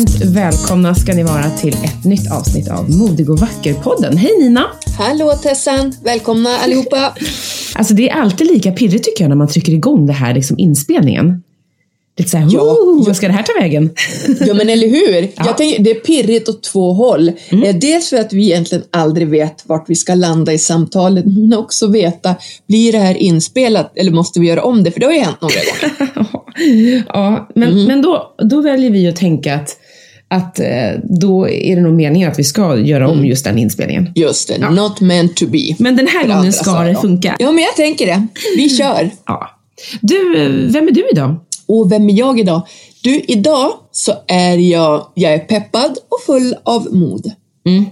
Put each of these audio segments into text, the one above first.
Varmt välkomna ska ni vara till ett nytt avsnitt av Modig och vacker-podden. Hej Nina! Hallå Tessan! Välkomna allihopa! Alltså det är alltid lika pirrigt tycker jag när man trycker igång det här liksom inspelningen. Lite såhär, Ja, ja, ja. vad ska det här ta vägen? Ja men eller hur! Jag tänker, det är pirrigt åt två håll. Mm. Eh, Dels för att vi egentligen aldrig vet vart vi ska landa i samtalet, men också veta, blir det här inspelat eller måste vi göra om det? För det har ju hänt några gånger. ja, men, Mm. men då, då väljer vi att tänka att, att eh, då är det nog meningen att vi ska göra Mm. om just den inspelningen. Just det, not meant to be. Men den här gången ska det de. funka. Ja men jag tänker det. Vi kör! Ja. Du, eh, vem är du idag? Och vem är jag idag? Du, idag så är jag, jag är peppad och full av mod. Mm.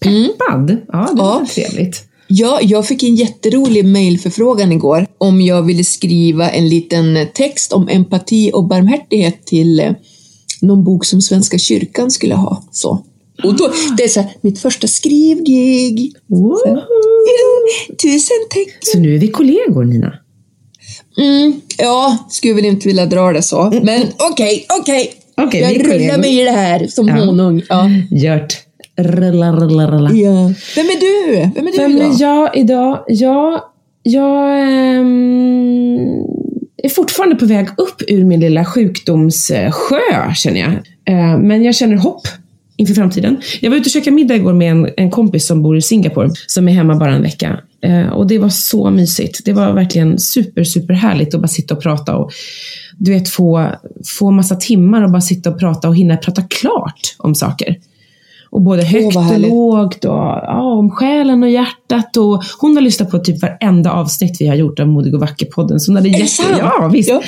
Peppad? Ja, det var Ja. trevligt. Ja, jag fick en jätterolig mejlförfrågan igår om jag ville skriva en liten text om empati och barmhärtighet till eh, någon bok som Svenska kyrkan skulle ha. Så. Och då, det är så här, mitt första skrivgig. Ja, tusen tack. Så nu är vi kollegor, Nina. Mm, ja, skulle väl inte vilja dra det så. Men okej, okej. Okej, vi är jag rullar mig i det här som Ja. honung. Ja. Gjort. Rulla, rulla, rulla. Ja. Vem är du? Vem är du Vem idag? är jag idag? Jag, jag ehm, är fortfarande på väg upp ur min lilla sjukdomssjö, känner jag. Eh, men jag känner hopp inför framtiden. Jag var ute och käkade middag igår med en, en kompis som bor i Singapore, som är hemma bara en vecka. Eh, och det var så mysigt. Det var verkligen super, super härligt att bara sitta och prata och du vet, få, få massa timmar och bara sitta och prata och hinna prata klart om saker. Och både högt vad och lågt och ja, om själen och hjärtat. Och hon har lyssnat på typ varenda avsnitt vi har gjort av Modig och vacker-podden. Så hon hade jätte, ja, visst. Ja.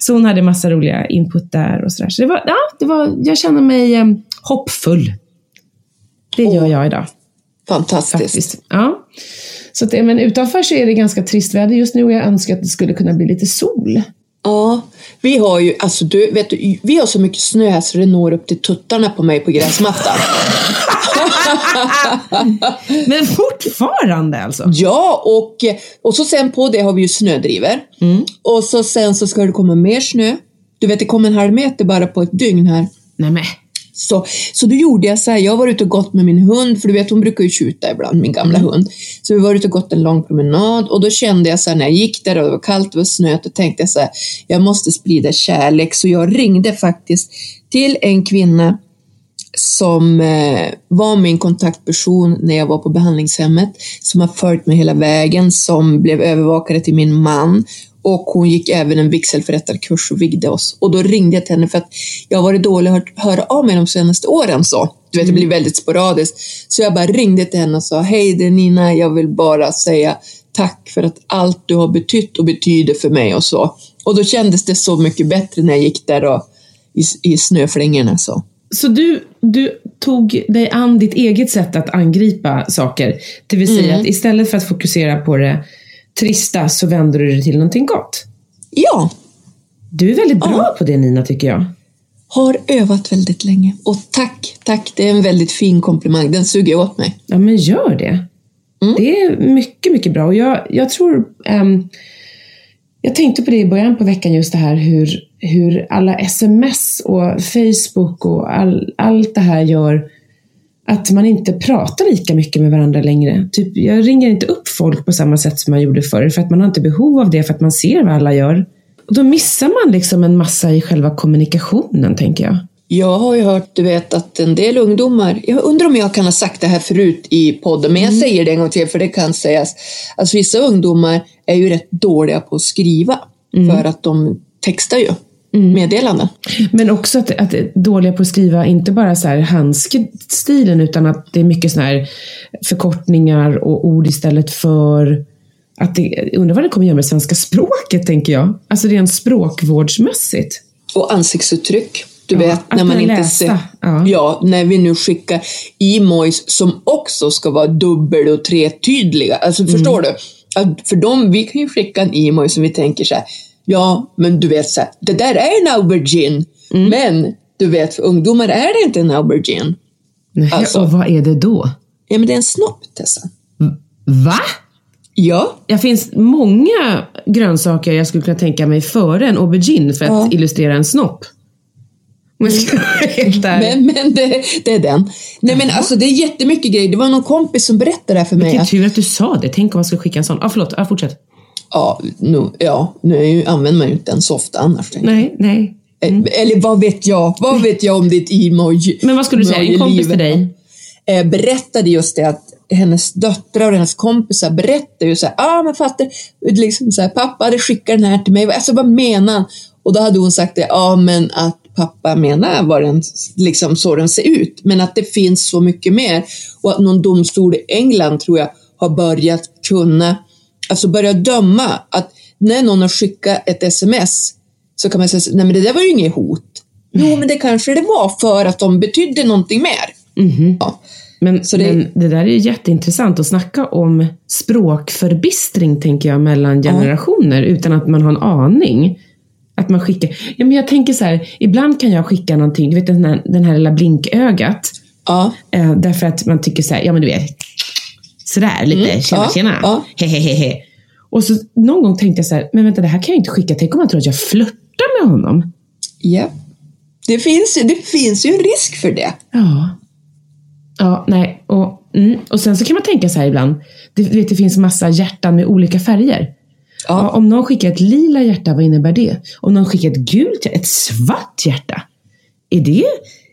Så hon hade massa roliga input där och sådär. Så det var, ja, det var, jag känner mig eh, hoppfull. Det gör jag idag Fantastiskt. faktiskt. Ja. Så att, eh, men utanför så är det ganska trist väder just nu och jag önskar att det skulle kunna bli lite sol. Ja, vi har ju, alltså du, vet du, vi har så mycket snö här så det når upp till tuttarna på mig på gräsmattan. Men fortfarande alltså? ja, och, och så sen på det har vi ju snödriver. Och så sen så ska det komma mer snö. Du vet, det kom en halv meter bara på ett dygn här. Nej men. Så, så då gjorde jag så här, jag var ute och gått med min hund, för du vet hon brukar ju tjuta ibland, min gamla hund. Så vi var ute och gått en lång promenad och då kände jag så här när jag gick där och det var kallt, det var snö, då tänkte jag så här, jag måste sprida kärlek. Så jag ringde faktiskt till en kvinna som eh, var min kontaktperson när jag var på behandlingshemmet, som har följt mig hela vägen, som blev övervakare till min man och hon gick även en vigselförrättarkurs och vigde oss. Och då ringde jag till henne för att jag har varit dålig att höra av mig de senaste åren. så. Du vet, det blir väldigt sporadiskt. Så jag bara ringde till henne och sa, hej det är Nina, jag vill bara säga tack för att allt du har betytt och betyder för mig och så. Och då kändes det så mycket bättre när jag gick där och, i, i snöflingorna. Så. Så du, du tog dig an ditt eget sätt att angripa saker. Det vill säga att istället för att fokusera på det trista så vänder du det till någonting gott. Ja, Du är väldigt bra på det Nina, tycker jag. har övat väldigt länge. Och tack, tack, det är en väldigt fin komplimang. Den suger åt mig. Ja, men gör det. Det är mycket, mycket bra. Och jag, jag tror... ehm, jag tänkte på det i början på veckan, just det här hur, hur alla sms och Facebook och all, allt det här gör att man inte pratar lika mycket med varandra längre. Typ, jag ringer inte upp folk på samma sätt som man gjorde förr, för att man har inte behov av det, för att man ser vad alla gör. Och då missar man liksom en massa i själva kommunikationen, tänker jag. Jag har ju hört, du vet, att en del ungdomar, jag undrar om jag kan ha sagt det här förut i podden, men jag säger det en gång till för det kan sägas. Alltså vissa ungdomar är ju rätt dåliga på att skriva, för att de textar ju meddelanden. Men också att, att det är dåliga på att skriva, inte bara så här handskstilen, utan att det är mycket såna här förkortningar och ord istället för att det, undrar vad det kommer göra med svenska språket, tänker jag. Alltså rent språkvårdsmässigt. Och ansiktsuttryck. Du Ja, vet, att när man inte läsa. ser... Ja. Ja, när vi nu skickar emojis som också ska vara dubbel och tretydliga. Alltså, förstår du? Att för dem, vi kan ju skicka en emoji som vi tänker så här, ja, men du vet så här, det där är en aubergine. Men du vet, för ungdomar är det inte en aubergine. Nej, Alltså. Och vad är det då? Ja, men det är en snopp, Tessa. Va? Ja, Det finns många grönsaker jag skulle kunna tänka mig före en aubergine för att Ja. illustrera en snopp. Helt ärlig. Men, men det, det är den. Nej men alltså det är jättemycket grejer. Det var någon kompis som berättade det här för mig. Vilken tur att du sa det. Tänk om man skulle skicka en sån. Ja, ah, förlåt. Ah, fortsätt. Ja, nu, ja, nu använder man ju inte den så ofta annars. Nej, nej. Eh, Eller vad vet jag? Vad vet jag om ditt emoji? Men vad skulle du säga? En kompis till dig? eh, berättade just det att hennes döttrar och hennes kompisar berättade ju så här, ah men fattar, liksom så här, pappa hade skickat den här till mig, alltså vad menar han? Och då hade hon sagt det, ja ah, men att pappa menar vad den, liksom så den ser ut, men att det finns så mycket mer och att någon domstol i England tror jag har börjat kunna, alltså börja döma att när någon har skickat ett sms så kan man säga, nej men det där var ju inget hot. Jo, men det kanske det var för att de betydde någonting mer. Mhm. Ja. Men, Så det- men det där är ju jätteintressant att snacka om språkförbistring, tänker jag, mellan generationer utan att man har en aning. Att man skickar... Ja, men jag tänker så här, ibland kan jag skicka någonting, du vet den här, den här lilla blinkögat, Ja. eh, därför att man tycker så här, ja men du vet, sådär lite, Mm, tjena ja, tjena, ja. hehehehe. Och så någon gång tänkte jag så här, men vänta det här kan jag inte skicka, tänk om han tror att jag flörtar med honom. Ja. Det finns, det finns ju en risk för det. Ja. Ja, nej. Och, mm. och sen så kan man tänka så här ibland. Det, vet, det finns massa hjärtan med olika färger. Ja. om någon skickar ett lila hjärta, vad innebär det? Om någon skickar ett gult ett svart hjärta. Är det,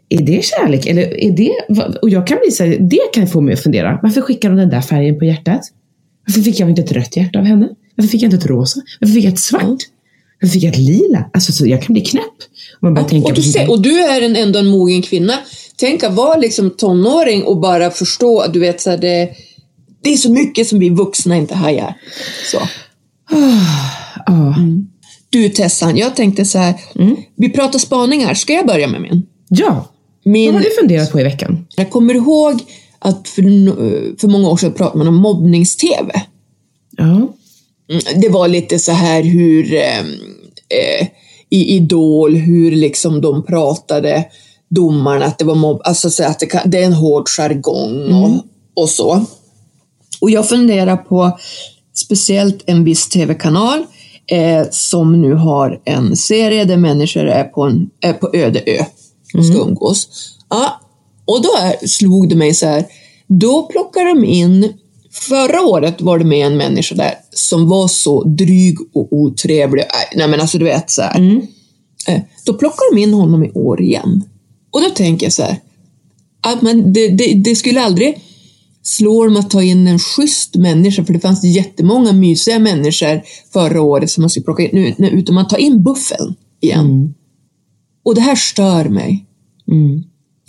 är det kärlek? Eller är det, och jag kan bli så här, det kan få mig att fundera. Varför skickar de den där färgen på hjärtat? Varför fick jag inte ett rött hjärta av henne? Varför fick jag inte ett rosa? Varför fick jag ett svart? Varför fick jag ett lila? Alltså, så jag kan bli knäpp. Man börjar tänka Och du, ser, och du är en, ändå en mogen kvinna. Tänk att vara liksom tonåring och bara förstå att du vet så här, det, det är så mycket som vi vuxna inte hajar. Så. Ja. Du Tessan, jag tänkte så här. Mm. Vi pratar spaningar. Ska jag börja med min? ja. Min Vad har du funderat på i veckan? Jag kommer ihåg att för, för många år sedan pratade man om mobbnings-tv. Ja. Mm, det var lite så här hur eh, eh, i Idol, hur liksom de pratade domarna, att det var mobb, alltså så att det, kan, det är en hård jargong och, och så. Och jag funderar på speciellt en viss tv-kanal eh, som nu har en serie där människor är på, en, är på öde ö och ska umgås. Ja, och då är, slog det mig så här, då plockar de in Förra året var det med en människa där som var så dryg och otrevlig. Nej, Nej men alltså du vet så här. Eh, Då plockar de in honom i år igen. Och då tänker jag så här. Att man, det, det, det skulle aldrig slå dem att ta in en schysst människa, för det fanns jättemånga mysiga människor förra året som man skulle plocka in, nu, utan man tar in buffeln igen. Och det här stör mig. Mm.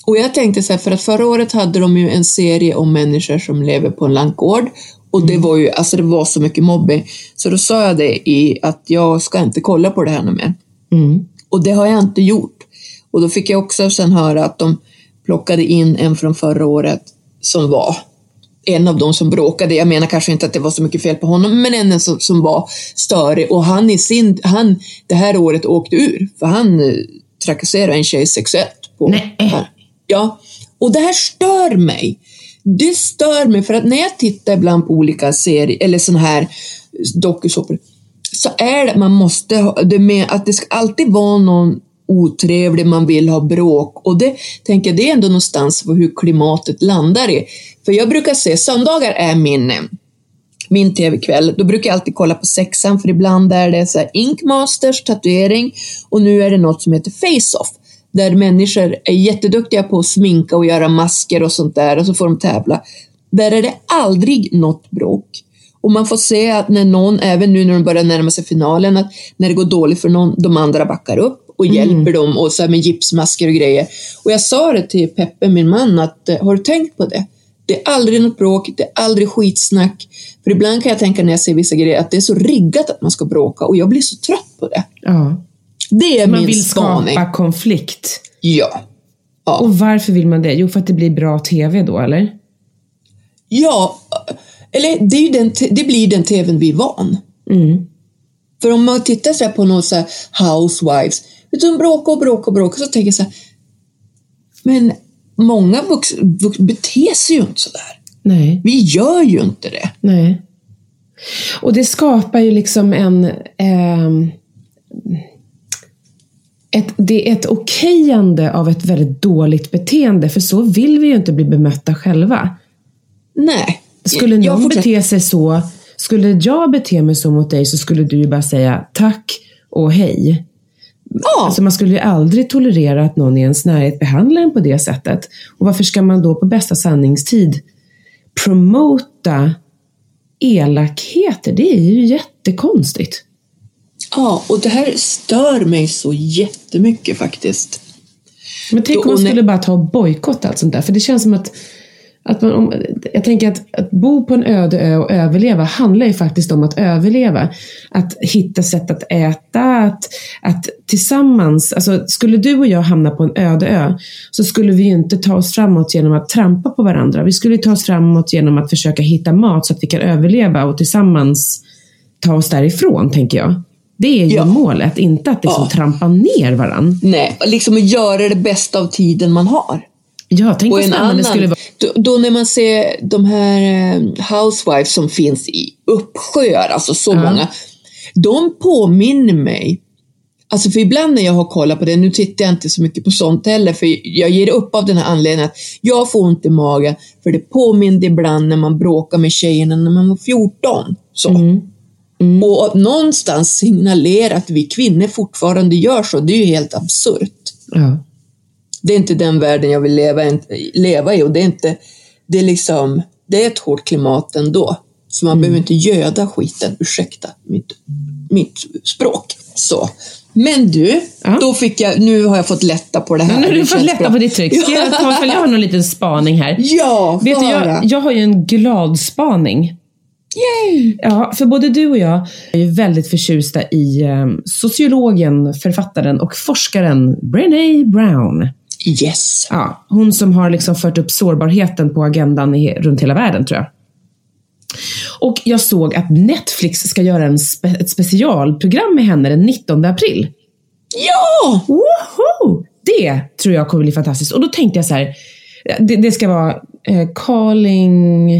Och jag tänkte så här, för att förra året hade de ju en serie om människor som lever på en lantgård. Och det var ju, alltså det var så mycket mobbing. Så då sa jag det i att jag ska inte kolla på det här mer. Mm. Och det har jag inte gjort. Och då fick jag också sen höra att de plockade in en från förra året som var en av dem som bråkade. Jag menar kanske inte att det var så mycket fel på honom, men en som, som var störig. Och han i sin, han det här året åkte ur, för han trakasserade en tjej sexuellt. På, Nej. Ja, och det här stör mig. Det stör mig för att när jag tittar ibland på olika serier eller såna här dokusåpor så är det man måste ha det med att det ska alltid vara någon otrevlig man vill ha bråk och det tänker jag det är ändå någonstans hur klimatet landar i. För jag brukar se söndagar är min min tv-kväll, då brukar jag alltid kolla på sexan för ibland är det så här Ink Masters tatuering och nu är det något som heter Face-Off där människor är jätteduktiga på att sminka och göra masker och sånt där och så får de tävla. Där är det aldrig något bråk. Och man får se att när någon, även nu när de börjar närma sig finalen, att när det går dåligt för någon, de andra backar upp och hjälper dem och så med gipsmasker och grejer. Och jag sa det till Peppe, min man, att eh, har du tänkt på det? Det är aldrig något bråk, det är aldrig skitsnack. För ibland kan jag tänka när jag ser vissa grejer att det är så riggat att man ska bråka och jag blir så trött på det. Ja. Det är Man min vill spaning. skapa konflikt. Ja. Ja. Och varför vill man det? Jo, för att det blir bra TV då, eller? ja, eller det, den, det blir den tvn vi är van. Mm. För om man tittar så här på någon så här housewives, de bråkar och bråkar och bråkar, så tänker jag så här, men många vux, vux, beter sig ju inte så där. Nej, Vi gör ju inte det. nej. Och det skapar ju liksom en... ehm, ett, det är ett okejande av ett väldigt dåligt beteende, för så vill vi ju inte bli bemötta själva. Nej. Skulle Jag någon fortsätter- bete sig så, skulle jag bete mig så mot dig så skulle du ju bara säga tack och hej. Ja, Alltså man skulle ju aldrig tolerera att någon i ens närhet behandlar en på det sättet. Och varför ska man då på bästa sanningstid promota elakheter? Det är ju jättekonstigt. ja, och det här stör mig så jättemycket faktiskt. Men tänk om man skulle bara ta och bojkotta allt sånt där. För det känns som att, att man, om, jag tänker att, att bo på en öde ö och överleva handlar ju faktiskt om att överleva. Att hitta sätt att äta, att, att tillsammans, alltså skulle du och jag hamna på en öde ö så skulle vi ju inte ta oss framåt genom att trampa på varandra. Vi skulle ta oss framåt genom att försöka hitta mat så att vi kan överleva och tillsammans ta oss därifrån, tänker jag. Det är ju Ja. målet, inte att liksom Ja. trampa ner varandra. Nej, liksom att göra det bästa av tiden man har. Ja, tänk vad spännande det skulle vara. Då, då när man ser de här eh, housewives som finns i uppsjöar, alltså så Ja. många, de påminner mig Alltså för ibland när jag har kollat på det, nu tittar jag inte så mycket på sånt heller, för jag ger upp av den här anledningen att jag får ont i magen, för det påminner ibland när man bråkar med tjejerna när man var 14. Så. Mm. Och att någonstans signalera att vi kvinnor fortfarande gör så, det är ju helt absurt. Ja. Det är inte den världen jag vill leva, leva i och det är inte, det är liksom, det är ett hårt klimat ändå. Så man behöver inte göda skiten, ursäkta mitt, mitt språk. Så. Men du, Ja. då fick jag, nu har jag fått lätta på det här. Men nu har du fått lätta bra. på ditt tryck. Ska jag ta för jag har någon liten spaning här. Ja, Vet du, jag, jag har ju en glad spaning. Yay! Ja, för både du och jag är ju väldigt förtjusta i eh, sociologen, författaren och forskaren Brené Brown. Yes. Ja, hon som har liksom fört upp sårbarheten på agendan i, runt hela världen tror jag. Och jag såg att Netflix ska göra en spe, ett specialprogram med henne den 19 april. Ja! Woho! Det tror jag kommer bli fantastiskt. Och då tänkte jag så här, det, det ska vara eh, calling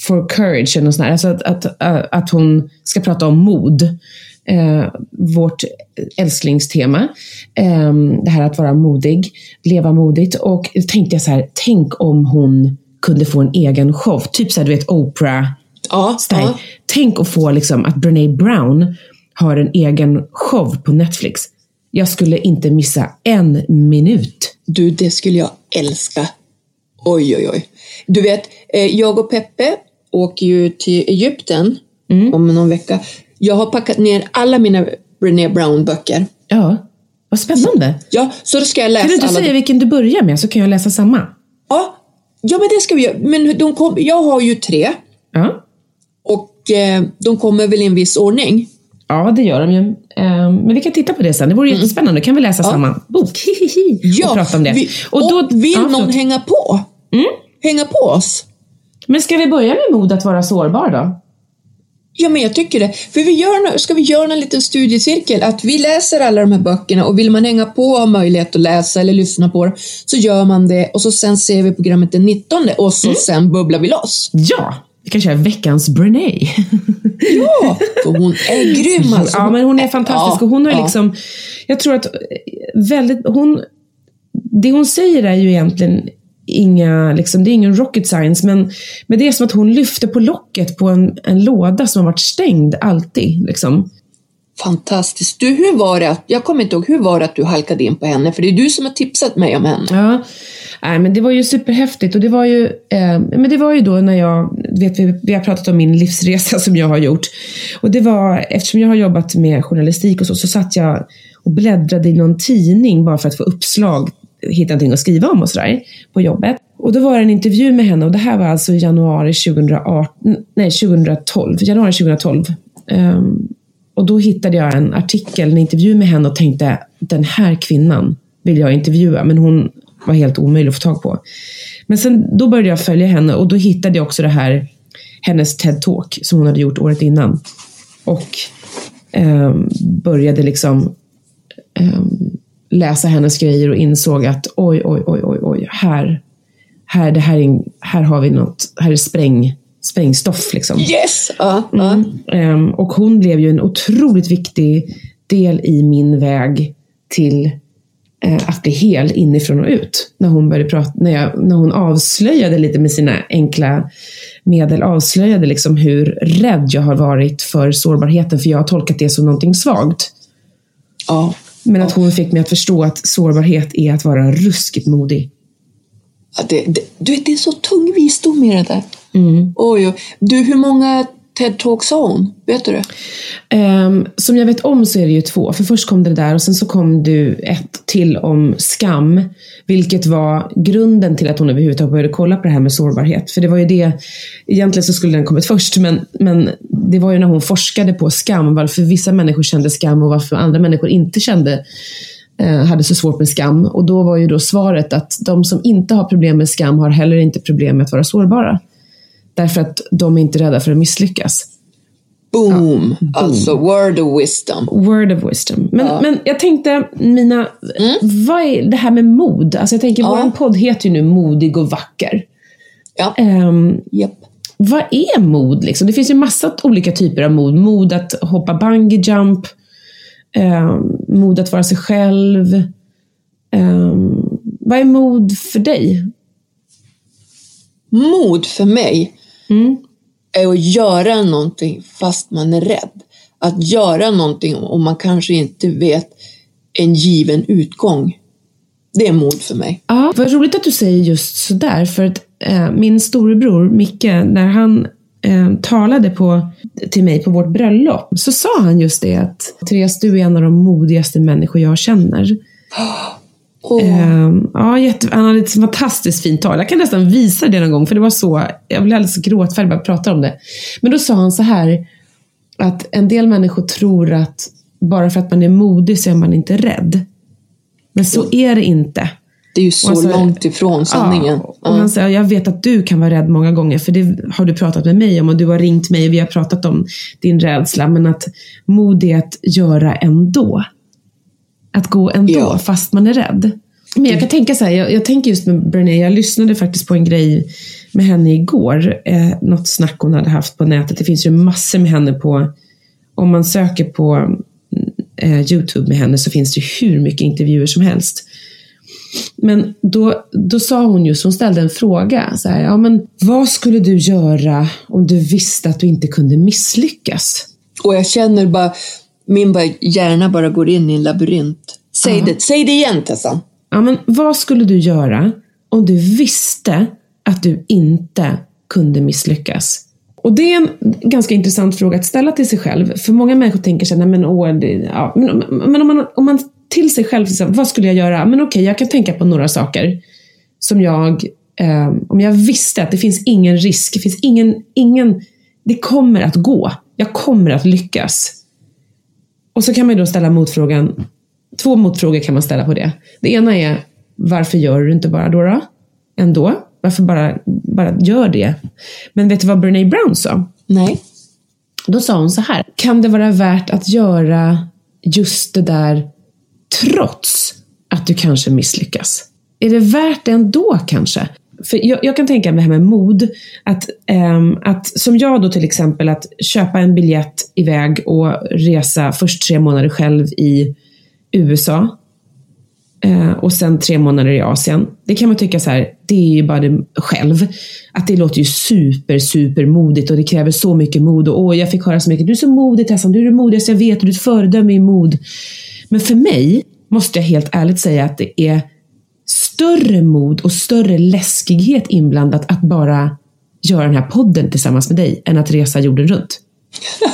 for courage eller något sånt där. Alltså att, att, äh, att hon ska prata om mod. Eh, vårt älsklingstema. Eh, det här att vara modig, leva modigt. Och då tänkte jag så här, tänk om hon kunde få en egen show. Typ så här, du vet Oprah Ja, style. ja. Tänk att få liksom att Brené Brown har en egen show på Netflix. Jag skulle inte missa en minut. Du, det skulle jag älska. Oj, oj, oj. Du vet, eh, jag och Peppe åker ju till Egypten Mm. om någon vecka. Jag har packat ner alla mina Brené Brown-böcker. Ja, vad spännande. Ja, så då ska jag läsa Kan du inte säga vilken du börjar med så kan jag läsa samma? Ja, ja, men det ska vi göra. Men de kom, jag har ju tre Ja, och eh, de kommer väl i en viss ordning. ja det gör de ju. Ehm, Men vi kan titta på det sen. Det vore jättespännande. kan vi läsa samma bok Hihihi. Ja, och prata om det. Vi, och och då, vill ja, någon förlåt. Mm. hänga på? Hänga på oss? Men ska vi börja med mod att vara sårbar då? Ja, men jag tycker det. För vi gör, ska vi göra en liten studiecirkel? Att vi läser alla de här böckerna och vill man hänga på och ha möjlighet att läsa eller lyssna på det så gör man det och så sen ser vi programmet den 19 och så sen bubblar vi loss. Ja, vi kan köra veckans Brené. Ja, för hon är grym alltså. Ja, men hon är fantastisk Ja, och hon har ja. liksom, jag tror att väldigt, hon, det hon säger är ju egentligen inga, liksom, det är ingen rocket science, men, men det är som att hon lyfter på locket på en, en låda som har varit stängd alltid. Liksom. Fantastiskt. Du, hur var det? Jag kommer inte ihåg, hur var det att du halkade in på henne? För det är du som har tipsat mig om henne. Ja, nej, men det var ju superhäftigt och det var ju, eh, men det var ju då när jag, vet vi, vi har pratat om min livsresa som jag har gjort. Och det var, eftersom jag har jobbat med journalistik och så, så satt jag och bläddrade i någon tidning bara för att få uppslag, hitta någonting att skriva om och sådär på jobbet. Och då var det en intervju med henne och det här var alltså i januari 2018, nej 2012, januari 2012. Um, ehm, och då hittade jag en artikel, en intervju med henne och tänkte, den här kvinnan vill jag intervjua, men hon var helt omöjlig att få tag på. Men sen, då började jag följa henne och då hittade jag också det här, hennes TED-talk som hon hade gjort året innan. Och um, började liksom um, läsa hennes grejer och insåg att oj, oj, oj, oj, oj, här, här, det här, är, här har vi något, här är spräng, sprängstoff liksom. Yes! Ja, ja. Ehm, och hon blev ju en otroligt viktig del i min väg till eh, att bli hel inifrån och ut. När hon, började prata, när, jag, när hon avslöjade lite med sina enkla medel, avslöjade liksom hur rädd jag har varit för sårbarheten, för jag har tolkat det som någonting svagt. Ja. Men att hon fick mig att förstå att sårbarhet är att vara ruskigt modig. Ja, det, det, du vet, det är så tung visdom i det där. Mm. Oj, oj. Du, hur många TED-talks har hon? Vet du det? Um, som jag vet om så är det ju två. För först kom det där och sen så kom det ett till om skam. Vilket var grunden till att hon överhuvudtaget började kolla på det här med sårbarhet. För det var ju det, egentligen så skulle den kommit först, men, men det var ju när hon forskade på skam, varför vissa människor kände skam och varför andra människor inte kände eh, hade så svårt med skam. Och då var ju då svaret att de som inte har problem med skam har heller inte problem med att vara sårbara. Därför att de är inte rädda för att misslyckas. Boom! Alltså, word of wisdom. Word of wisdom. Men, Ja. men jag tänkte, Mina, vad är det här med mod? Alltså jag tänker, Ja. vår podd heter ju nu Modig och vacker. Ja, Ehm, japp. vad är mod? Liksom? Det finns ju massa olika typer av mod. Mod att hoppa bungee jump. ehm, mod att vara sig själv. Ehm, vad är mod för dig? Mod för mig Mm. är att göra någonting fast man är rädd. Att göra någonting om man kanske inte vet en given utgång. Det är mod för mig. Ja, vad roligt att du säger just sådär. För att eh, min storebror Micke, när han eh, talade på, till mig på vårt bröllop, så sa han just det att Therese, du är en av de modigaste människor jag känner. Eh, ja, jätte, han hade ett fantastiskt fint tal. Jag kan nästan visa det någon gång, för det var så, jag blev alldeles gråtfärdig bara att prata om det. Men då sa han så här, att en del människor tror att bara för att man är modig så är man inte rädd. Men så är det inte. det är ju så så- långt ifrån sanningen. Ja, och han säger, jag vet att du kan vara rädd många gånger, för det har du pratat med mig om och du har ringt mig och vi har pratat om din rädsla. Men att mod är att göra ändå. Att gå ändå, Ja. fast man är rädd. Men jag kan tänka så här, jag, jag tänker just med Brené, jag lyssnade faktiskt på en grej med henne igår. Eh, något snack hon hade haft på nätet. Det finns ju massor med henne på, om man söker på eh, Youtube med henne så finns det hur mycket intervjuer som helst. Men då, då sa hon just, hon ställde en fråga. Så här, ja, men vad skulle du göra om du visste att du inte kunde misslyckas? Och jag känner bara, min bara, hjärna bara går in i en labyrint. Säg, Ja. det, säg det igen Tessan. Ja, men vad skulle du göra om du visste att du inte kunde misslyckas? Och det är en ganska intressant fråga att ställa till sig själv. För många människor tänker sig, nej men, åh, det, ja, men, men om, man, om man till sig själv, så, vad skulle jag göra? Men okej, jag kan tänka på några saker som jag, eh, om jag visste att det finns ingen risk, det finns ingen, ingen, det kommer att gå. Jag kommer att lyckas. Och så kan man ju då ställa motfrågan, två motfrågor kan man ställa på det. Det ena är, varför gör du inte bara då? då? Ändå? Varför bara, bara gör det? Men vet du vad Brené Brown sa? Nej. Då sa hon så här, kan det vara värt att göra just det där trots att du kanske misslyckas? Är det värt det ändå kanske? För jag, jag kan tänka mig det här med mod, att, ehm, att som jag då till exempel, att köpa en biljett iväg och resa först tre månader själv i USA eh, och sen tre månader i Asien. Det kan man tycka så här, det är ju bara det själv. Att det låter ju super, super modigt och det kräver så mycket mod. Och åh, jag fick höra så mycket, du är så modig Tessan, du är det modigaste jag vet och du är ett föredöme i mod. Men för mig måste jag helt ärligt säga att det är större mod och större läskighet inblandat att bara göra den här podden tillsammans med dig än att resa jorden runt.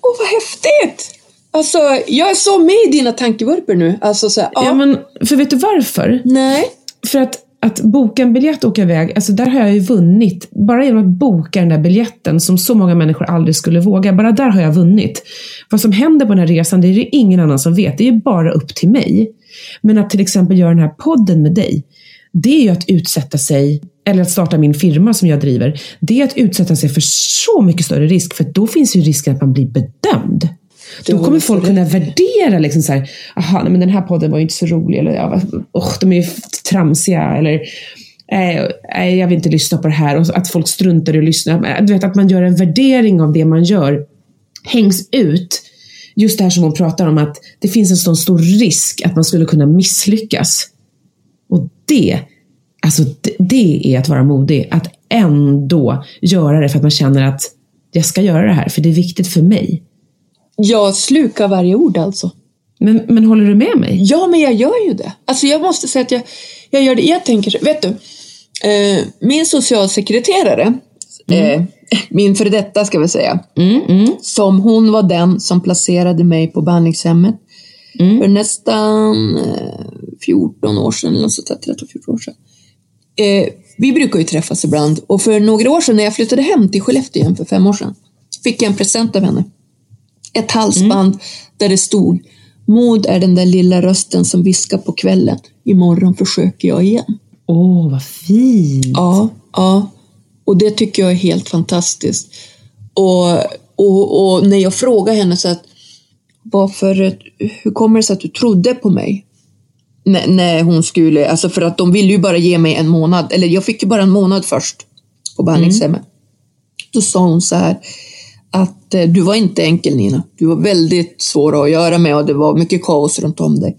Åh, vad häftigt! Alltså, jag är så med i dina tankevurpor nu. Alltså, så här, ja. Ja, men, för vet du varför? Nej. För att, att boka en biljett och åka iväg, alltså där har jag ju vunnit. Bara genom att boka den där biljetten som så många människor aldrig skulle våga, bara där har jag vunnit. Vad som händer på den här resan, det är det ingen annan som vet. Det är ju bara upp till mig. Men att till exempel göra den här podden med dig, det är ju att utsätta sig, eller att starta min firma som jag driver, det är att utsätta sig för så mycket större risk, för då finns ju risken att man blir bedömd. Då kommer folk kunna värdera liksom så här, aha, nej, men den här podden var ju inte så rolig, eller ja, usch, de är ju tramsiga, eller eh, nej, jag vill inte lyssna på det här, och att folk struntar i att lyssna. Du vet, att man gör en värdering av det man gör, hängs ut just det här som hon pratar om, att det finns en sån stor risk att man skulle kunna misslyckas. Och det, alltså det, det är att vara modig. Att ändå göra det för att man känner att jag ska göra det här, för det är viktigt för mig. Jag slukar varje ord alltså. Men, men håller du med mig? Ja, men jag gör ju det. Alltså jag måste säga att jag, jag gör det. Jag tänker, vet du, eh, min socialsekreterare, eh, min före detta ska vi säga, Mm, mm, som hon var den som placerade mig på behandlingshemmet Mm. för nästan eh, 14 år sedan, eller sånt där, 13-14 år sedan. Eh, vi brukar ju träffas ibland och för några år sedan när jag flyttade hem till Skellefteå igen för fem år sedan fick jag en present av henne. Ett halsband där det stod Mod är den där lilla rösten som viskar på kvällen. Imorgon försöker jag igen. Åh, vad fint! Ja, ja. Och det tycker jag är helt fantastiskt. Och, och, och när jag frågar henne så att varför, hur kommer det sig att du trodde på mig? När, när hon skulle, alltså för att de ville ju bara ge mig en månad, eller jag fick ju bara en månad först på behandlingshemmet. Då sa hon så här att eh, du var inte enkel Nina. Du var väldigt svår att göra med och det var mycket kaos runt om dig.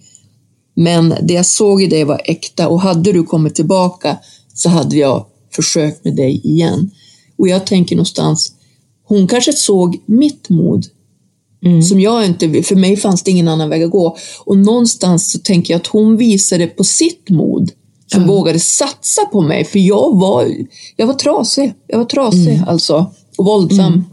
Men det jag såg i dig var äkta och hade du kommit tillbaka så hade jag försökt med dig igen. Och jag tänker någonstans, hon kanske såg mitt mod som jag inte, för mig fanns det ingen annan väg att gå. Och någonstans så tänker jag att hon visade på sitt mod som Ja. vågade satsa på mig, för jag var, jag var trasig. Jag var trasig alltså, och våldsam.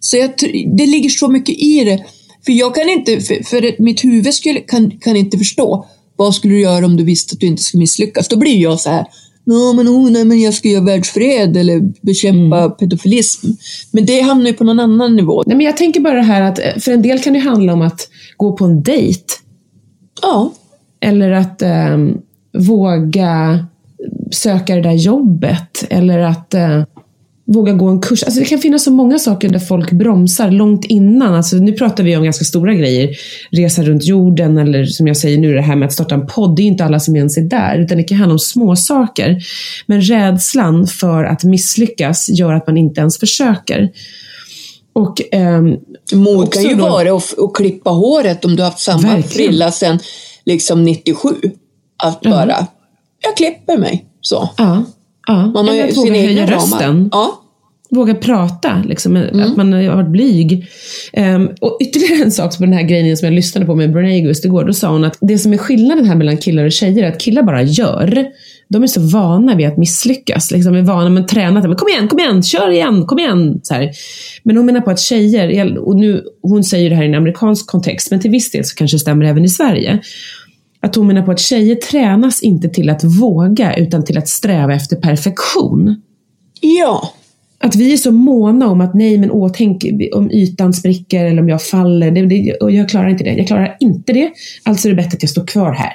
Så jag, det ligger så mycket i det. För jag kan inte, för, för mitt huvud skulle, kan, kan inte förstå. Vad skulle du göra om du visste att du inte skulle misslyckas? Då blir jag så här. "Nå, men, oh, nej, men jag ska göra världsfred eller bekämpa pedofilism. Men det hamnar ju på någon annan nivå. Nej, men jag tänker bara det här att eh, för en del kan det handla om att gå på en dejt. Ja, Eller att ehm, våga söka det där jobbet. Eller att eh, våga gå en kurs. Alltså det kan finnas så många saker där folk bromsar långt innan. Alltså nu pratar vi om ganska stora grejer. Resa runt jorden eller som jag säger nu det här med att starta en podd. Det är inte alla som ens är där. Utan det kan handla om små saker. Men rädslan för att misslyckas gör att man inte ens försöker. Och ehm, mod kan ju då- vara att, att klippa håret om du har haft samma Verkligen. frilla sedan liksom 97. Att bara, jag klipper mig. Så. ja, ja. Man har ju sina egna rösten. Ja. våga prata, liksom, Mm. att man har varit blyg. Ehm, och ytterligare en sak på den här grejen som jag lyssnade på med Brené August igår, då sa hon att det som är skillnaden här mellan killar och tjejer är att killar bara gör. De är så vana vid att misslyckas. Liksom är vana med tränat. Men kom igen, kom igen, kör igen, kom igen. Så här. Men hon menar på att tjejer, och nu, hon säger det här i en amerikansk kontext, men till viss del så kanske det stämmer även i Sverige. Att hon menar på att tjejer tränas inte till att våga, utan till att sträva efter perfektion. ja. Att vi är så måna om att nej men åh, tänk om ytan spricker eller om jag faller. Det, det, och jag klarar inte det. Jag klarar inte det. Alltså är det bättre att jag står kvar här.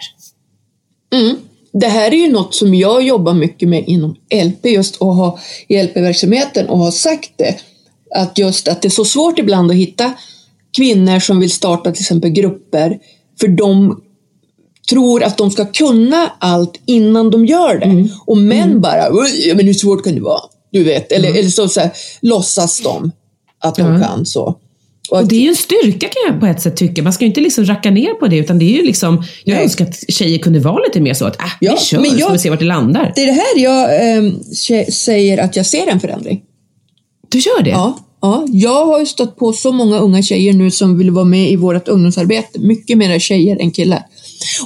Mm. Det här är ju något som jag jobbar mycket med inom LP, just att ha i LP-verksamheten och har sagt det. Att just att det är så svårt ibland att hitta kvinnor som vill starta till exempel grupper, för de tror att de ska kunna allt innan de gör det. Och män bara, "Oj, ja, men hur svårt kan det vara? Du vet, eller, eller så, så här, låtsas de att de kan så. Och Och det är ju en styrka kan jag på ett sätt tycka. Man ska ju inte liksom racka ner på det, utan det är ju liksom, jag Nej. önskar att tjejer kunde vara lite mer så att, äh, Ja, vi kör, men så jag- får vi se vart det landar. det är det här jag tje- säger att jag ser en förändring. Du gör det? Ja, ja, jag har ju stött på så många unga tjejer nu som vill vara med i vårt ungdomsarbete. Mycket mer tjejer än killar.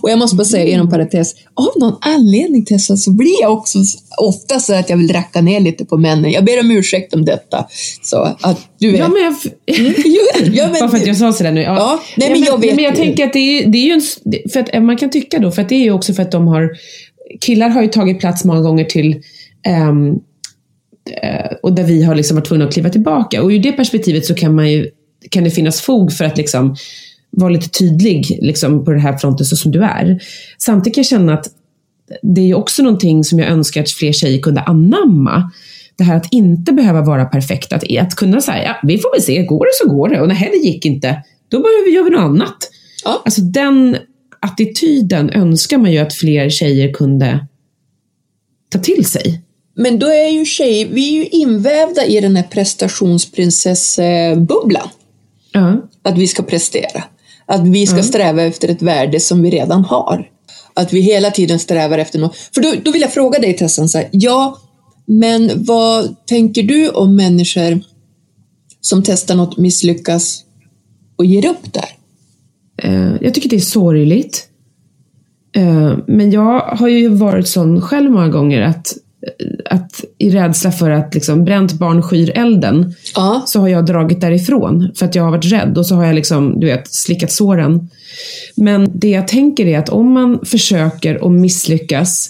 Och jag måste bara säga inom parentes, av någon anledning Tessa så blir jag också ofta så att jag vill racka ner lite på männen. Jag ber om ursäkt om detta. Så att du vet. Ja, men jag... ja, men- Bara för att jag sa sådär nu. Ja, nej, men jag vet men jag ju. tänker att det är, det är ju en... För att, man kan tycka då, för att det är ju också för att de har... Killar har ju tagit plats många gånger till eh, och där vi har liksom varit tvungna att kliva tillbaka. Och ur det perspektivet så kan, man ju, kan det finnas fog för att liksom vara lite tydlig liksom, på den här fronten så som du är. Samtidigt kan jag känna att det är också någonting som jag önskar att fler tjejer kunde anamma. Det här att inte behöva vara perfekt, att, att kunna säga ja, vi får väl se, går det så går det och nej det gick inte, då börjar vi göra något annat. Ja. Alltså den attityden önskar man ju att fler tjejer kunde ta till sig. Men då är ju tjejer, vi är ju invävda i den här prestationsprinsessbubblan. Ja. Att vi ska prestera. Att vi ska sträva efter ett värde som vi redan har. Att vi hela tiden strävar efter något. För då, då vill jag fråga dig Tessan, så här, ja, men vad tänker du om människor som testar något, misslyckas och ger upp där? Eh, jag tycker det är sorgligt. Eh, men jag har ju varit sån själv många gånger att, att i rädsla för att liksom, bränt barn skyr elden Ja, så har jag dragit därifrån för att jag har varit rädd och så har jag liksom, du vet, slickat såren. Men det jag tänker är att om man försöker och misslyckas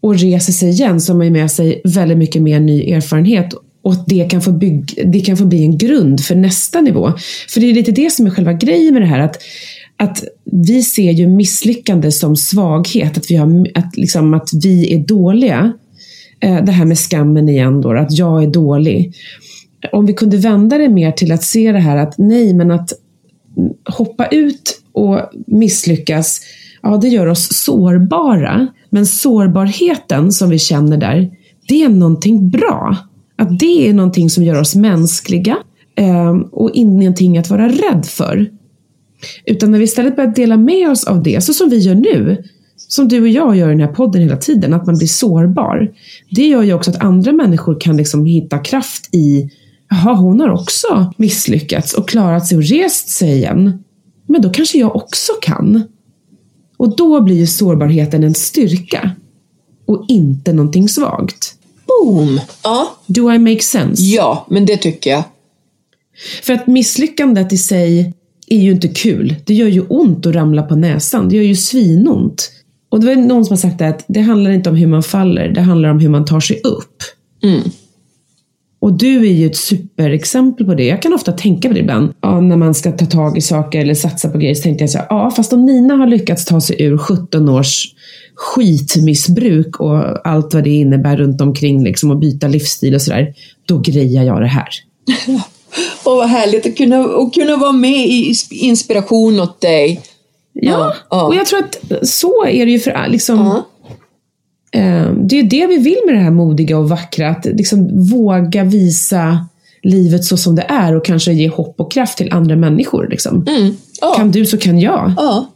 och reser sig igen så har man med sig väldigt mycket mer ny erfarenhet och att det kan, få bygg, det kan få bli en grund för nästa nivå. För det är lite det som är själva grejen med det här. Att, att vi ser ju misslyckande som svaghet, att vi, har, att, liksom, att vi är dåliga. Eh, Det här med skammen igen då, att jag är dålig. Om vi kunde vända det mer till att se det här att nej, men att hoppa ut och misslyckas, ja det gör oss sårbara. Men sårbarheten som vi känner där, det är någonting bra. Att det är någonting som gör oss mänskliga eh, och ingenting att vara rädd för. Utan när vi istället börjar dela med oss av det, så som vi gör nu, som du och jag gör i den här podden hela tiden, att man blir sårbar. Det gör ju också att andra människor kan liksom hitta kraft i, jaha, hon har också misslyckats och klarat sig och rest sig igen. Men då kanske jag också kan. Och då blir ju sårbarheten en styrka och inte någonting svagt. boom! Ja, Do I make sense? ja, men det tycker jag. För att misslyckandet i sig är ju inte kul. Det gör ju ont att ramla på näsan. Det gör ju svinont. Och det var någon som har sagt det att det handlar inte om hur man faller, det handlar om hur man tar sig upp. Mm. Och du är ju ett superexempel på det. Jag kan ofta tänka på det ibland. Ja, när man ska ta tag i saker eller satsa på grejer så tänkte jag så här, ja fast om Nina har lyckats ta sig ur 17 års skitmissbruk och allt vad det innebär runt omkring liksom och byta livsstil och sådär. Då grejar jag det här. Och vad härligt att kunna, att kunna vara med i inspiration åt dig. Ja, och jag tror att så är det ju för liksom, eh, Det är ju det vi vill med det här modiga och vackra. Att liksom våga visa livet så som det är och kanske ge hopp och kraft till andra människor. Liksom. Mm. Ja. Kan du så kan jag. ja.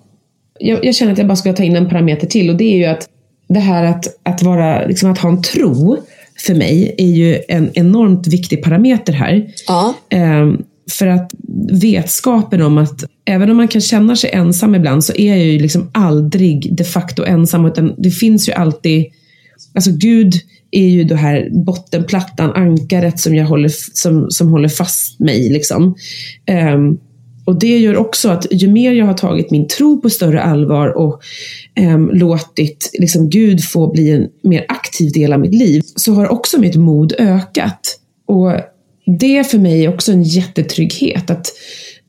jag. Jag känner att jag bara ska ta in en parameter till och det är ju att det här att, att, vara, liksom att ha en tro för mig är ju en enormt viktig parameter här. Ja. Ehm, för att vetskapen om att även om man kan känna sig ensam ibland så är jag ju liksom aldrig de facto ensam. Utan det finns ju alltid, alltså Gud är ju det här bottenplattan, ankaret som, jag håller, som, som håller fast mig. Liksom. Um, och det gör också att ju mer jag har tagit min tro på större allvar och um, låtit liksom, Gud få bli en mer aktiv del av mitt liv, så har också mitt mod ökat. Och det för mig är också en jättetrygghet. Att,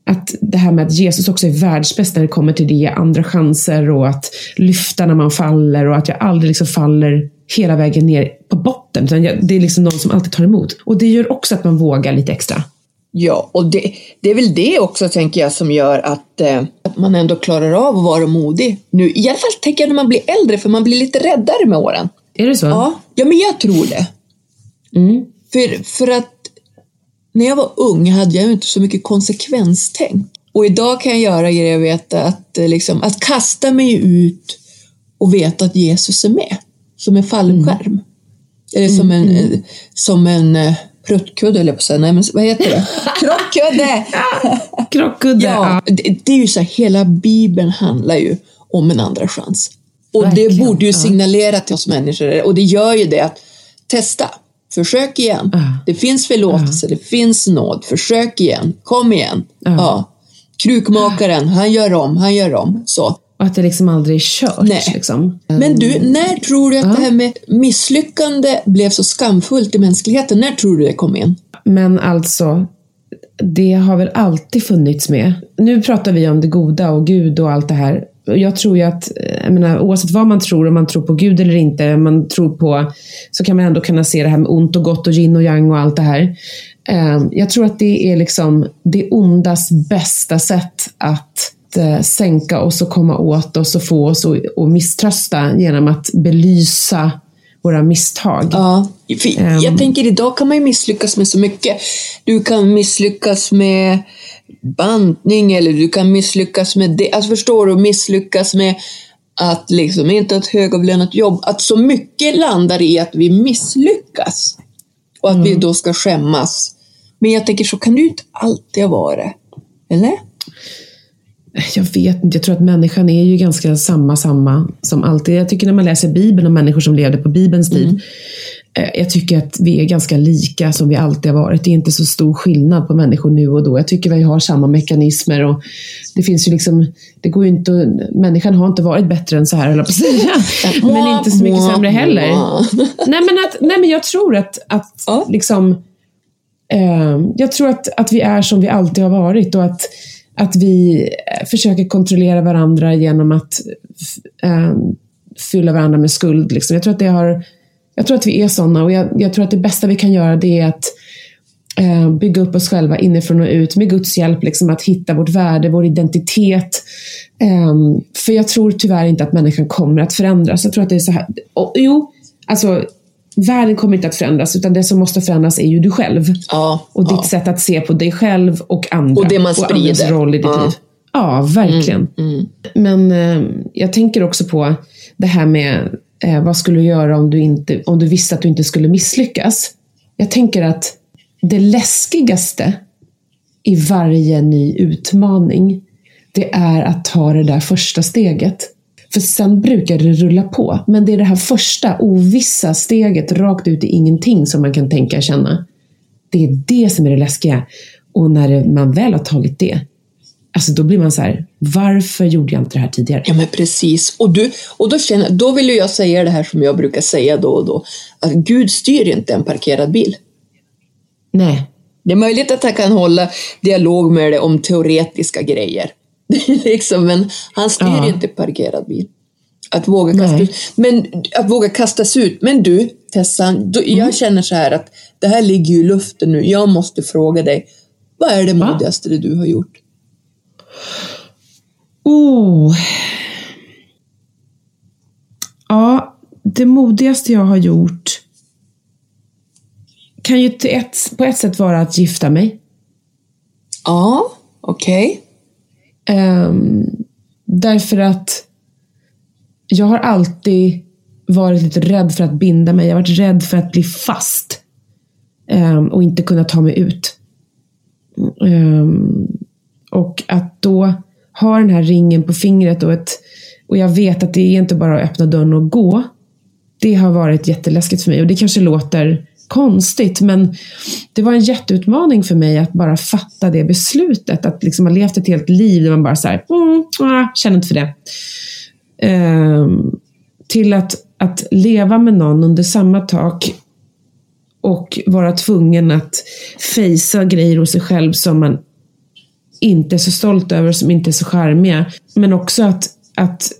att det här med att Jesus också är världsbäst när det kommer till det, ge andra chanser och att lyfta när man faller och att jag aldrig liksom faller hela vägen ner på botten. Utan jag, det är liksom någon som alltid tar emot. Och det gör också att man vågar lite extra. Ja, och det, det är väl det också tänker jag som gör att, eh, att man ändå klarar av att vara modig. Nu, I alla fall tänker jag när man blir äldre, för man blir lite räddare med åren. Är det så? Ja, ja men jag tror det. Mm. För, för att när jag var ung hade jag inte så mycket konsekvenstänk. Och idag kan jag göra grejer jag vet att, eh, liksom, att kasta mig ut och veta att Jesus är med. Som en fallskärm. Eller som en, eh, som en eh, pruttkudde, eller på att säga. Nej, men vad heter det? Krockkudde! Krockkudde. Ja, det, det är ju så här, hela Bibeln handlar ju om en andra chans. Och Verkligen, det borde ju signalera till oss människor, och det gör ju det, att testa, försök igen. Ja. Det finns förlåtelse, det finns nåd, försök igen, kom igen. Ja. Ja. Krukmakaren, han gör om, han gör om. Så. Och att det liksom aldrig är kört. Nej. Liksom. Men du, när tror du att det här med misslyckande blev så skamfullt i mänskligheten? När tror du det kom in? Men alltså, det har väl alltid funnits med. Nu pratar vi om det goda och Gud och allt det här. Jag tror ju att, eh, jag menar, oavsett vad man tror, om man tror på Gud eller inte, man tror på, så kan man ändå kunna se det här med ont och gott och yin och yang och allt det här. Eh, Jag tror att det är liksom det ondas bästa sätt att eh, sänka oss och komma åt oss och få oss att misströsta genom att belysa våra misstag. Ja, Ehm. jag tänker idag kan man ju misslyckas med så mycket. du kan misslyckas med bantning eller du kan misslyckas med det. Alltså förstår du? Misslyckas med att liksom inte ha ett högavlönat jobb. Att så mycket landar i att vi misslyckas. Och att vi då ska skämmas. Men jag tänker, så kan det ju inte alltid ha varit. Eller? Jag vet inte, jag tror att människan är ju ganska samma, samma som alltid. Jag tycker när man läser Bibeln om människor som levde på Bibelns tid. Eh, Jag tycker att vi är ganska lika som vi alltid har varit. Det är inte så stor skillnad på människor nu och då. Jag tycker vi har samma mekanismer. Och det finns ju liksom, det går ju inte människan har inte varit bättre än så här, jag på säga. Men inte så mycket sämre heller. Nej men, att, nej, men jag tror att, att Ja. liksom, eh, jag tror att, att vi är som vi alltid har varit och att, att vi eh, försöker kontrollera varandra genom att eh, fylla varandra med skuld. Liksom. Jag, tror att det har, jag tror att vi är sådana och jag, jag tror att det bästa vi kan göra det är att eh, bygga upp oss själva inifrån och ut med Guds hjälp, liksom att hitta vårt värde, vår identitet. Ehm, för jag tror tyvärr inte att människan kommer att förändras. Jag tror att det är så här. Och, jo, alltså världen kommer inte att förändras, utan det som måste förändras är ju du själv. Ja. Och ditt ja. sätt att se på dig själv och andra. Och det man andras sprider. roll i ditt Ja. liv. Ja, verkligen. Mm. Men eh, jag tänker också på det här med eh, vad skulle du göra om du, inte, om du visste att du inte skulle misslyckas? Jag tänker att det läskigaste i varje ny utmaning, det är att ta det där första steget. För sen brukar det rulla på. Men det är det här första ovissa steget rakt ut i ingenting som man kan tänka och känna. Det är det som är det läskiga. Och när man väl har tagit det, alltså då blir man så här, varför gjorde jag inte det här tidigare? Ja men precis. Och, du, och då, känner, då vill jag säga det här som jag brukar säga då och då. Att Gud styr inte en parkerad bil. Nej, Det är möjligt att han kan hålla dialog med dig om teoretiska grejer. liksom, men han styr Ja. inte parkerad bil. Att våga, kasta Nej. ut. Men, att våga kastas ut. Men du, Tessan, då, Mm. jag känner så här att det här ligger ju i luften nu. Jag måste fråga dig. Vad är det Va? modigaste du har gjort? Oh. Ja, det modigaste jag har gjort kan ju ett, på ett sätt vara att gifta mig. Ja, okej. Ehm, därför att jag har alltid varit lite rädd för att binda mig. Jag har varit rädd för att bli fast ehm, och inte kunna ta mig ut. Ehm, och att då ha den här ringen på fingret och, ett, och jag vet att det är inte bara att öppna dörren och gå. Det har varit jätteläskigt för mig och det kanske låter konstigt men det var en jätteutmaning för mig att bara fatta det beslutet. Att liksom ha levt ett helt liv där man bara så här, mm, ah, känner inte för det. Ehm, till att, att leva med någon under samma tak och vara tvungen att fejsa grejer hos sig själv som man inte är så stolt över, som inte är så charmiga. Men också att, att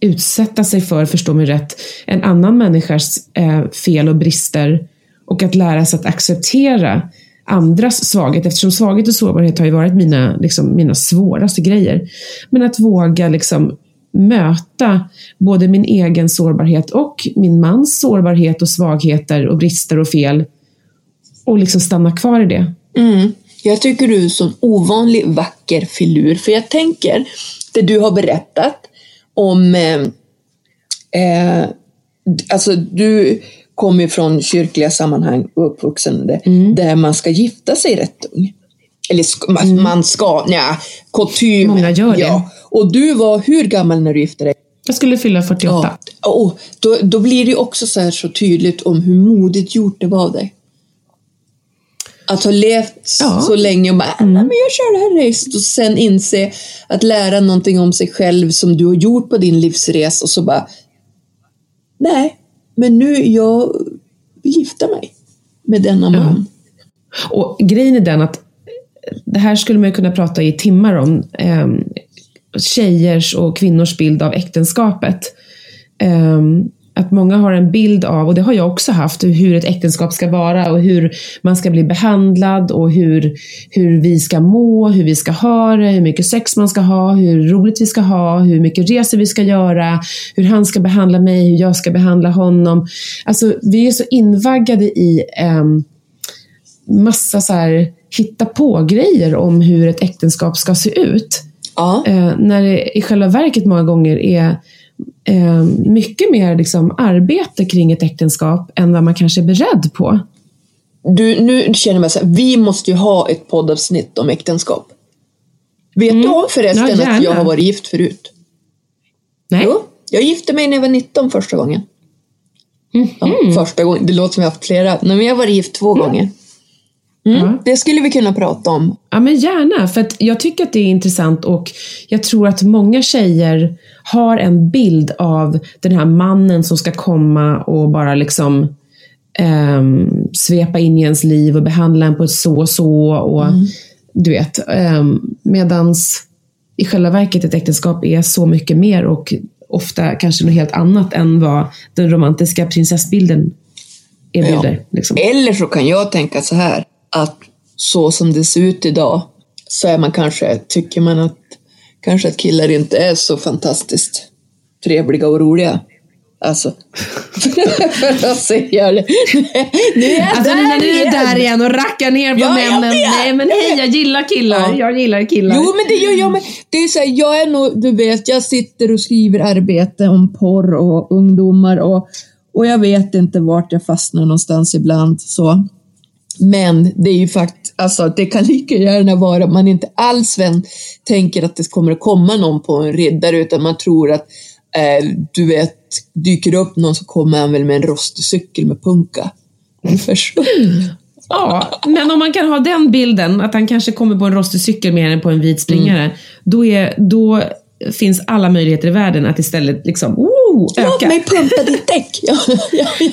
utsätta sig för, förstå mig rätt, en annan människas eh, fel och brister och att lära sig att acceptera andras svaghet, eftersom svaghet och sårbarhet har ju varit mina, liksom, mina svåraste grejer. Men att våga liksom, möta både min egen sårbarhet och min mans sårbarhet och svagheter och brister och fel och liksom stanna kvar i det. Mm. Jag tycker du är en sån ovanlig vacker filur, för jag tänker, det du har berättat om, eh, eh, alltså du kommer från kyrkliga sammanhang och uppvuxen där, Mm. där man ska gifta sig rätt ung. Eller sk- man, man ska, nja, kutym. Mm. Många gör det. Ja. Och du var hur gammal när du gifte dig? Jag skulle fylla 48. Ja. Och då, då blir det också så här så tydligt om hur modigt gjort det var av dig. Att ha levt Ja. så länge och bara, "Nej, men jag kör det här racet och sen inse att lära någonting om sig själv som du har gjort på din livsresa och så bara, nej, men nu jag vill gifta mig med denna man. Och grejen är den att det här skulle man kunna prata i timmar om. Eh, tjejers och kvinnors bild av äktenskapet. Eh, att många har en bild av, och det har jag också haft, hur ett äktenskap ska vara och hur man ska bli behandlad och hur, hur vi ska må, hur vi ska ha det, hur mycket sex man ska ha, hur roligt vi ska ha, hur mycket resor vi ska göra, hur han ska behandla mig, hur jag ska behandla honom. Alltså, vi är så invaggade i ehm, massa så här hitta på grejer om hur ett äktenskap ska se ut. Ja. Eh, när det i själva verket många gånger är eh, mycket mer liksom, arbete kring ett äktenskap än vad man kanske är beredd på. Du, nu känner jag så här, vi måste ju ha ett poddavsnitt om äktenskap. Vet du om förresten Mm. Ja, att jag har varit gift förut? Nej? Jo, jag gifte mig när jag var 19 första gången. Ja, Mhm. första gången, det låter som jag haft flera. Nej, men jag har varit gift två gånger. Mm, Ja. Det skulle vi kunna prata om. Ja, men gärna. För jag tycker att det är intressant och jag tror att många tjejer har en bild av den här mannen som ska komma och bara liksom ehm, svepa in i ens liv och behandla en på ett så och så. Och, Du vet, um, medans i själva verket ett äktenskap är så mycket mer och ofta kanske något helt annat än vad den romantiska prinsessbilden erbjuder. Liksom. Eller så kan jag tänka så här, att så som det ser ut idag så är man kanske, tycker man att kanske att killar inte är så fantastiskt trevliga och roliga. Alltså, för att säga det. Nu är jag Alltså där Nina, nu är du igen. där igen och rackar ner på Ja, männen. Nej men hej, jag gillar killar. Ja. Jag gillar killar. Jo, men det gör jag med. Det är så här, jag är nog, du vet, jag sitter och skriver arbete om porr och ungdomar och, och jag vet inte vart jag fastnar någonstans ibland. Så. Men det är ju faktiskt, alltså det kan lika gärna vara att man inte alls vän, tänker att det kommer att komma någon på en riddare utan man tror att eh, du vet, dyker upp någon så kommer han väl med en rostig cykel med punka. Ungefär så. Ja, men om man kan ha den bilden, att han kanske kommer på en rostig cykel mer än på en vit springare, Mm. då, är, då finns alla möjligheter i världen att istället liksom, öka. Låt mig pumpa ditt däck!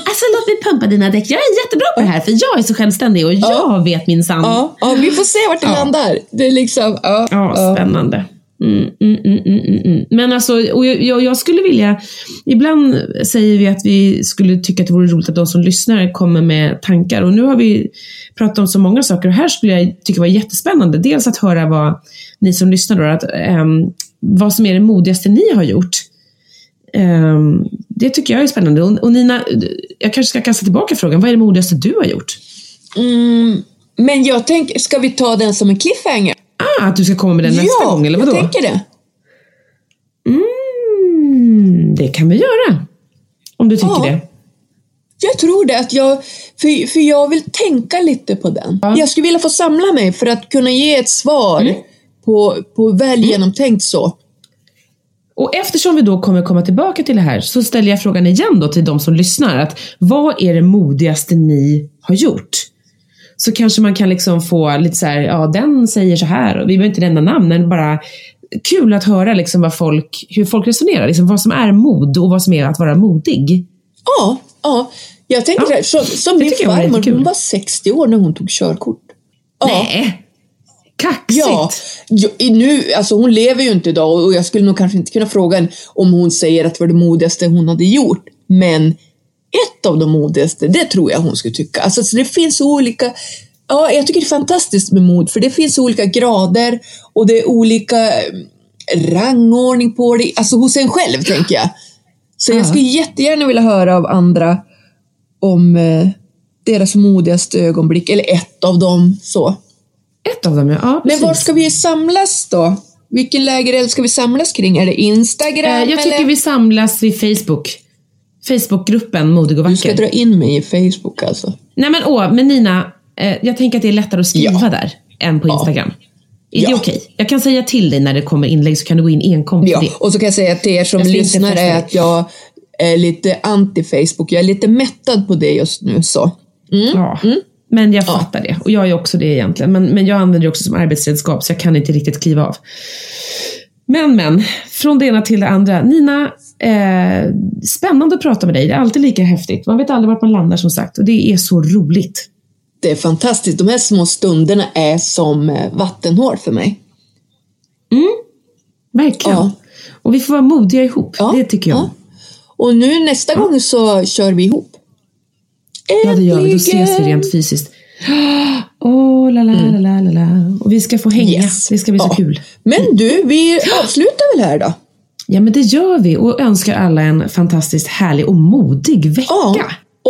Alltså låt mig pumpa dina däck. Jag är jättebra på det här för jag är så självständig och jag vet min sann. Ja, ja, vi får se vart det landar. Det är liksom, ja, Ja, spännande. Mm, mm, mm, mm, mm, mm. Men alltså, och jag, jag, jag skulle vilja, ibland säger vi att vi skulle tycka att det vore roligt att de som lyssnar kommer med tankar och nu har vi pratat om så många saker och här skulle jag tycka var jättespännande. Dels att höra vad ni som lyssnar då, att, ehm, vad som är det modigaste ni har gjort. Ehm, det tycker jag är spännande. Och, Nina, jag kanske ska kasta tillbaka frågan. Vad är det modigaste du har gjort? Mm, men jag tänker, ska vi ta den som en cliffhanger? Ah, att du ska komma med den nästa ja, gång, eller vadå? jag tänker det. Mm, det kan vi göra. Om du tycker Ja. det. Jag tror det, att jag, för, för jag vill tänka lite på den. Ja. Jag skulle vilja få samla mig för att kunna ge ett svar Mm. på, på väl genomtänkt så. Och eftersom vi då kommer komma tillbaka till det här så ställer jag frågan igen då till de som lyssnar. Att vad är det modigaste ni har gjort? Så kanske man kan liksom få lite så här, ja den säger så här och vi behöver inte nämna namn men bara kul att höra liksom vad folk, hur folk resonerar. Liksom vad som är mod och vad som är att vara modig. Ja, ja. Jag tänker Ja, så som, min farmor, hon var 60 år när hon tog körkort. Ja. Nej! Kaxigt! Ja, nu, alltså hon lever ju inte idag och jag skulle nog kanske inte kunna fråga henne om hon säger att det var det modigaste hon hade gjort. Men ett av de modigaste, det tror jag hon skulle tycka. Alltså så det finns olika, ja jag tycker det är fantastiskt med mod för det finns olika grader och det är olika eh, rangordning på det, alltså hos en själv tänker jag. Så jag Ja. skulle jättegärna vilja höra av andra om eh, deras modigaste ögonblick, eller ett av dem så. Ett av dem ja. ja Men var ska vi samlas då? Vilken lägereld ska vi samlas kring? Är det Instagram Eh, Jag tycker eller? vi samlas vid Facebook. Facebookgruppen Modig och Du ska vacker. dra in mig i Facebook alltså. Nej men åh, men Nina, eh, jag tänker att det är lättare att skriva Ja. där än på Ja. Instagram. Är det Ja. okej? Jag kan säga till dig när det kommer inlägg så kan du gå in enkom Ja, det. och så kan jag säga till er som lyssnar är att jag är lite anti-Facebook. Jag är lite mättad på det just nu så. Ja. Men jag fattar det. Och jag är också det egentligen. Men, men jag använder det också som arbetsredskap så jag kan inte riktigt kliva av. Men men, från det ena till det andra. Nina, eh, spännande att prata med dig. Det är alltid lika häftigt. Man vet aldrig vart man landar som sagt. Och det är så roligt. Det är fantastiskt. De här små stunderna är som eh, vattenhål för mig. Verkligen. Ja. Och vi får vara modiga ihop. Ja, det tycker jag. ja. Och nu nästa gång så kör vi ihop. Ja, det gör vi. Då ses vi rent fysiskt. Åh, la, la, la, la, la, la. Och vi ska få hänga. Yes. Det ska bli så Ja. kul. Men du, vi avslutar väl här då? Ja, men det gör vi. Och önskar alla en fantastiskt härlig och modig vecka. Ja.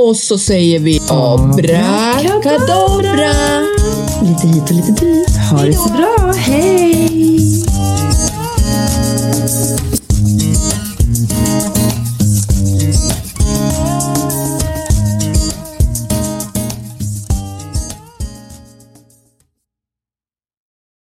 Och så säger vi abrakadabra. Lite hit och lite dit. Ha det så bra. Hej!